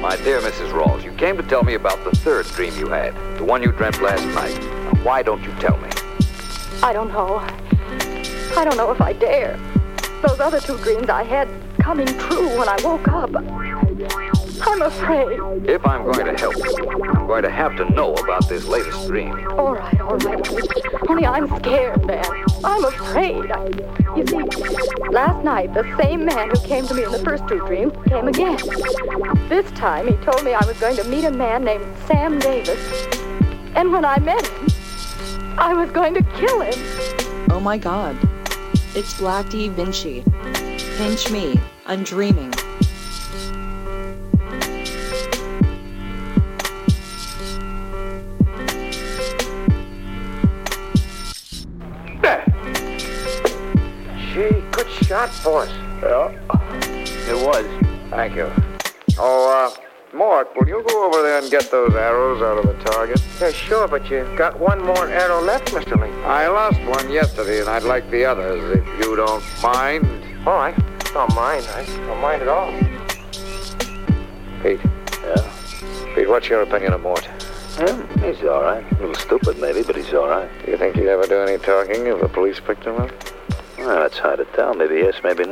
My dear Mrs. Rawls, you came to tell me about the third dream you had, the one you dreamt last night. Now, why don't you tell me? I don't know. I don't know if I dare. Those other two dreams I had coming true when I woke up. I'm afraid. If I'm going to help you, going to have to know about this latest dream. All right, all right. Only I'm scared, man. I'm afraid. I, you see, last night, the same man who came to me in the first two dreams came again. This time, he told me I was going to meet a man named Sam Davis. And when I met him, I was going to kill him. Oh my god. It's Black DaVinci. Pinch me. I'm dreaming. Good shot, boss. Yeah, it was. Thank you. Oh, uh, Mort, will you go over there and get those arrows out of the target? Yeah, sure, but you've got one more arrow left, Mr. Lee. I lost one yesterday, and I'd like the others, if you don't mind. All right. Don't mind. I don't mind at all. Pete. Yeah? Pete, what's your opinion of Mort? Yeah, he's all right. A little stupid, maybe, but he's all right. Do you think he'd ever do any talking if the police picked him up? Well, that's hard to tell. Maybe yes, maybe no.